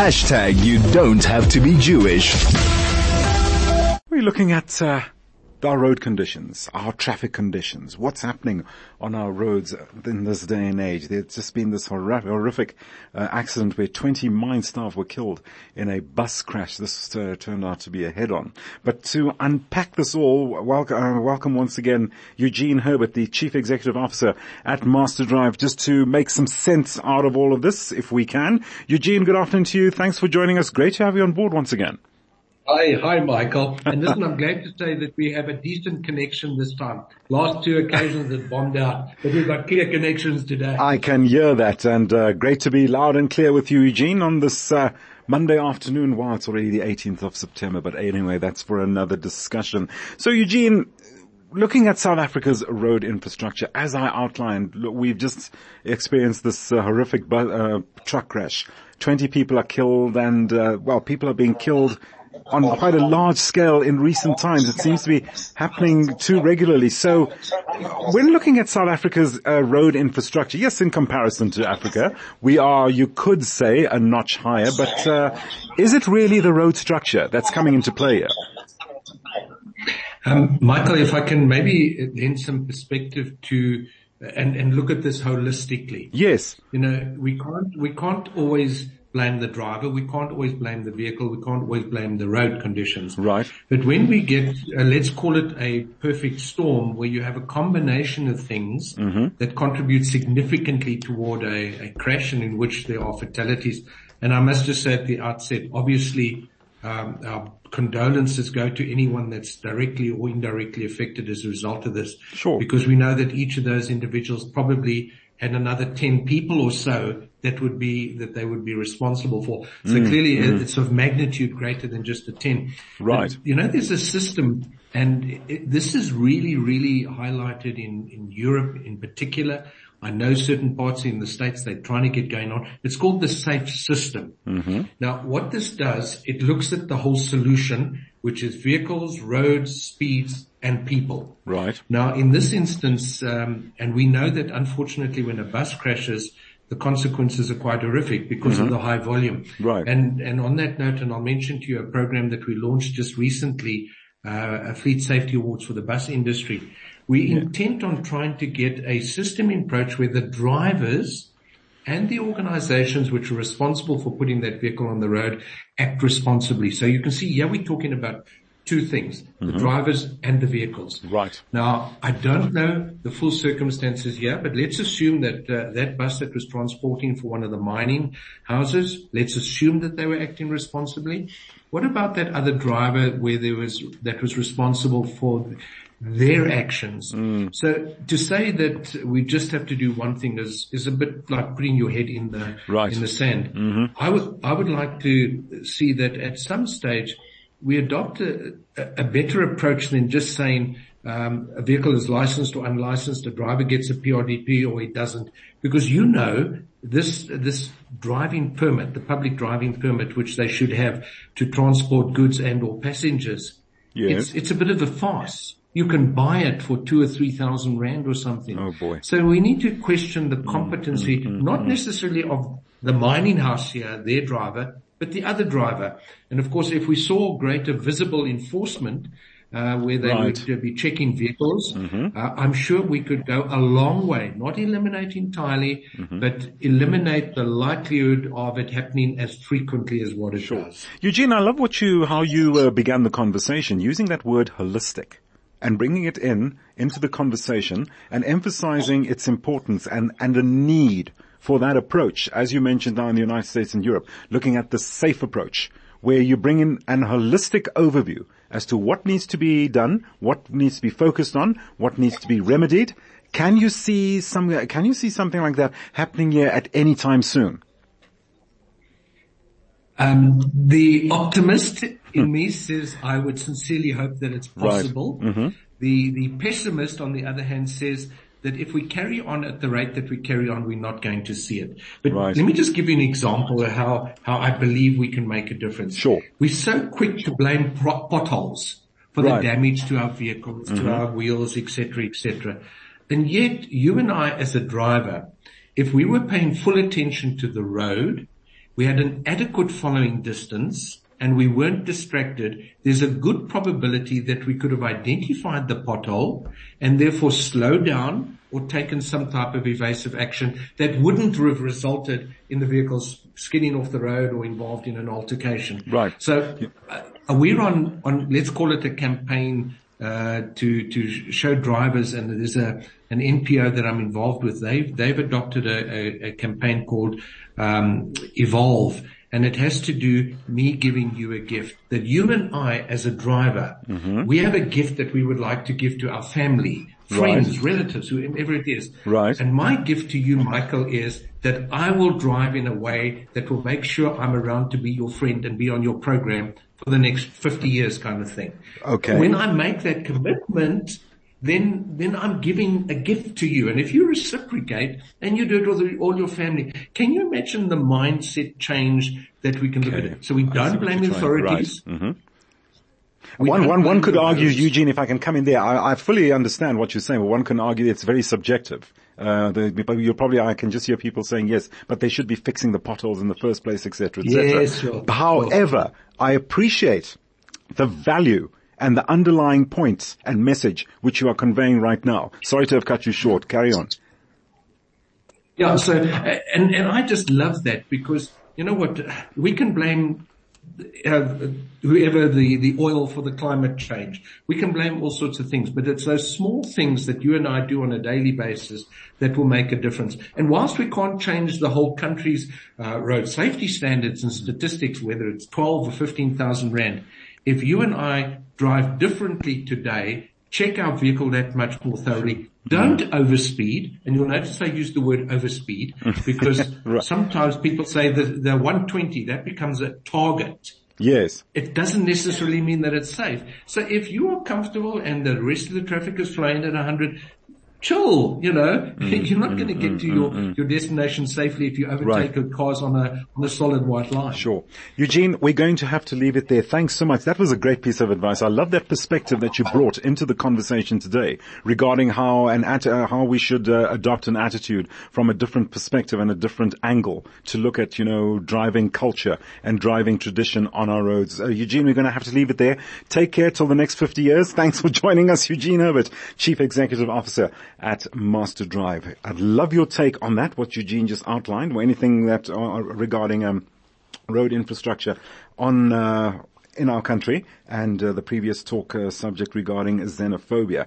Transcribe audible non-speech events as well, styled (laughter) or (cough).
Hashtag you don't have to be Jewish. We're looking at uh, our road conditions, our traffic conditions, what's happening on our roads in this day and age. There's just been this horrific uh, accident where 20 mine staff were killed in a bus crash. This uh, turned out to be a head-on. But to unpack this all, welcome, uh, welcome once again Eugene Herbert, the Chief Executive Officer at MasterDrive, just to make some sense out of all of this, if we can. Eugene, good afternoon to you. Thanks for joining us. Great to have you on board once again. Hi, hi, Michael. And listen, I'm glad to say that we have a decent connection this time. Last two occasions it bombed out, but we've got clear connections today. I can hear that, and uh, great to be loud and clear with you, Eugene, on this uh, Monday afternoon. Wow, it's already the 18th of September, but anyway, that's for another discussion. So, Eugene, looking at South Africa's road infrastructure, as I outlined, look, we've just experienced this uh, horrific bu- uh, truck crash. 20 people are killed and, uh, well, people are being killed on quite a large scale in recent times. It seems to be happening too regularly. So when looking at South Africa's uh, road infrastructure, yes, in comparison to Africa, we are, you could say, a notch higher, but uh, is it really the road structure that's coming into play here? Um, Michael, if I can maybe lend some perspective to and, and look at this holistically. Yes. You know, we can't, we can't always blame the driver. We can't always blame the vehicle. We can't always blame the road conditions. Right. But when we get, uh, let's call it a perfect storm where you have a combination of things mm-hmm. that contribute significantly toward a, a, crash and in which there are fatalities. And I must just say at the outset, obviously, um, our condolences go to anyone that's directly or indirectly affected as a result of this. Sure. Because we know that each of those individuals probably had another 10 people or so that would be, that they would be responsible for. So mm, clearly mm. it's of magnitude greater than just the 10. Right. But, you know, there's a system and it, this is really, really highlighted in, in Europe in particular. I know certain parts in the States they're trying to get going on. It's called the SAFE system. Mm-hmm. Now what this does, it looks at the whole solution, which is vehicles, roads, speeds, and people. Right. Now in this instance, um, and we know that unfortunately when a bus crashes, the consequences are quite horrific because mm-hmm. of the high volume. Right. And, and on that note, and I'll mention to you a program that we launched just recently, uh, a fleet safety awards for the bus industry. We yeah. intent on trying to get a system in approach where the drivers and the organizations which are responsible for putting that vehicle on the road act responsibly. So you can see, yeah, we're talking about two things, mm-hmm. the drivers and the vehicles. Right. Now, I don't know the full circumstances here, but let's assume that uh, that bus that was transporting for one of the mining houses, let's assume that they were acting responsibly. What about that other driver where there was, that was responsible for their actions. Mm. So to say that we just have to do one thing is, is a bit like putting your head in the, right. in the sand. Mm-hmm. I would, I would like to see that at some stage we adopt a, a better approach than just saying um, a vehicle is licensed or unlicensed, a driver gets a PRDP or he doesn't, because you know this this driving permit, the public driving permit, which they should have to transport goods and or passengers, yes. it's it's a bit of a farce. You can buy it for two or three thousand rand or something. Oh boy! So we need to question the competency, mm, mm, not necessarily of the mining house here, their driver, but the other driver. And of course, if we saw greater visible enforcement, uh, where they right. would uh, be checking vehicles, mm-hmm. uh, I'm sure we could go a long way, not eliminate entirely, mm-hmm. but eliminate the likelihood of it happening as frequently as what it sure. does. Eugene, I love what you, how you uh, began the conversation using that word holistic and bringing it in into the conversation and emphasizing its importance and, and the need for that approach, as you mentioned now in the United States and Europe, looking at the safe approach, where you bring in an holistic overview as to what needs to be done, what needs to be focused on, what needs to be remedied. Can you see some, can you see something like that happening here at any time soon? Um, the optimist in me says I would sincerely hope that it's possible. Right. Mm-hmm. The, the pessimist on the other hand says that if we carry on at the rate that we carry on, we're not going to see it. But right. let me just give you an example of how, how I believe we can make a difference. Sure. We're so quick to blame potholes for right. the damage to our vehicles, mm-hmm. to our wheels, etc., etc. And yet you and I as a driver, if we were paying full attention to the road we had an adequate following distance, and we weren't distracted, there's a good probability that we could have identified the pothole and therefore slowed down or taken some type of evasive action that wouldn't have resulted in the vehicles skidding off the road or involved in an altercation. Right. So uh, we're on, on, let's call it a campaign uh, to to show drivers, and there's a an NPO that I'm involved with. They've they've adopted a, a, a campaign called um, Evolve, and it has to do me giving you a gift that you and I, as a driver, mm-hmm. we have a gift that we would like to give to our family, friends, right. relatives, whoever it is. Right. And my gift to you, Michael, is that I will drive in a way that will make sure I'm around to be your friend and be on your program for the next 50 years kind of thing. Okay. When I make that commitment, then, then I'm giving a gift to you. And if you reciprocate and you do it with all your family, can you imagine the mindset change that we can okay. look at it? So we don't blame authorities. Right. Mm-hmm. One, one, one could argue, Eugene, if I can come in there, I, I fully understand what you're saying, but one can argue it's very subjective. Uh, the, you probably, I can just hear people saying yes, but they should be fixing the potholes in the first place, etc., etc. Yes, sure. However, I appreciate the value and the underlying points and message which you are conveying right now. Sorry to have cut you short. Carry on. Yeah. So, and, and I just love that because you know what? We can blame whoever the, the oil for the climate change. We can blame all sorts of things, but it's those small things that you and I do on a daily basis that will make a difference. And whilst we can't change the whole country's uh, road safety standards and statistics, whether it's 12 or 15,000 rand, if you and I drive differently today, check our vehicle that much more thoroughly, don't mm-hmm. overspeed, and you'll notice I use the word overspeed (laughs) because right. sometimes people say that the 120, that becomes a target. Yes. It doesn't necessarily mean that it's safe. So if you are comfortable and the rest of the traffic is flying at 100, chill, you know, mm, (laughs) you're not mm, going to get mm, to your, mm, mm. your destination safely if you overtake right. cars on a, on a solid white line. Sure. Eugene, we're going to have to leave it there. Thanks so much. That was a great piece of advice. I love that perspective that you brought into the conversation today regarding how an at, uh, how we should uh, adopt an attitude from a different perspective and a different angle to look at, you know, driving culture and driving tradition on our roads. Uh, Eugene, we're going to have to leave it there. Take care till the next 50 years. Thanks for (laughs) joining us, Eugene Herbert, Chief Executive Officer at MasterDrive. I'd love your take on that, what Eugene just outlined, or anything that uh, regarding um, road infrastructure on uh, in our country, and uh, the previous talk uh, subject regarding xenophobia.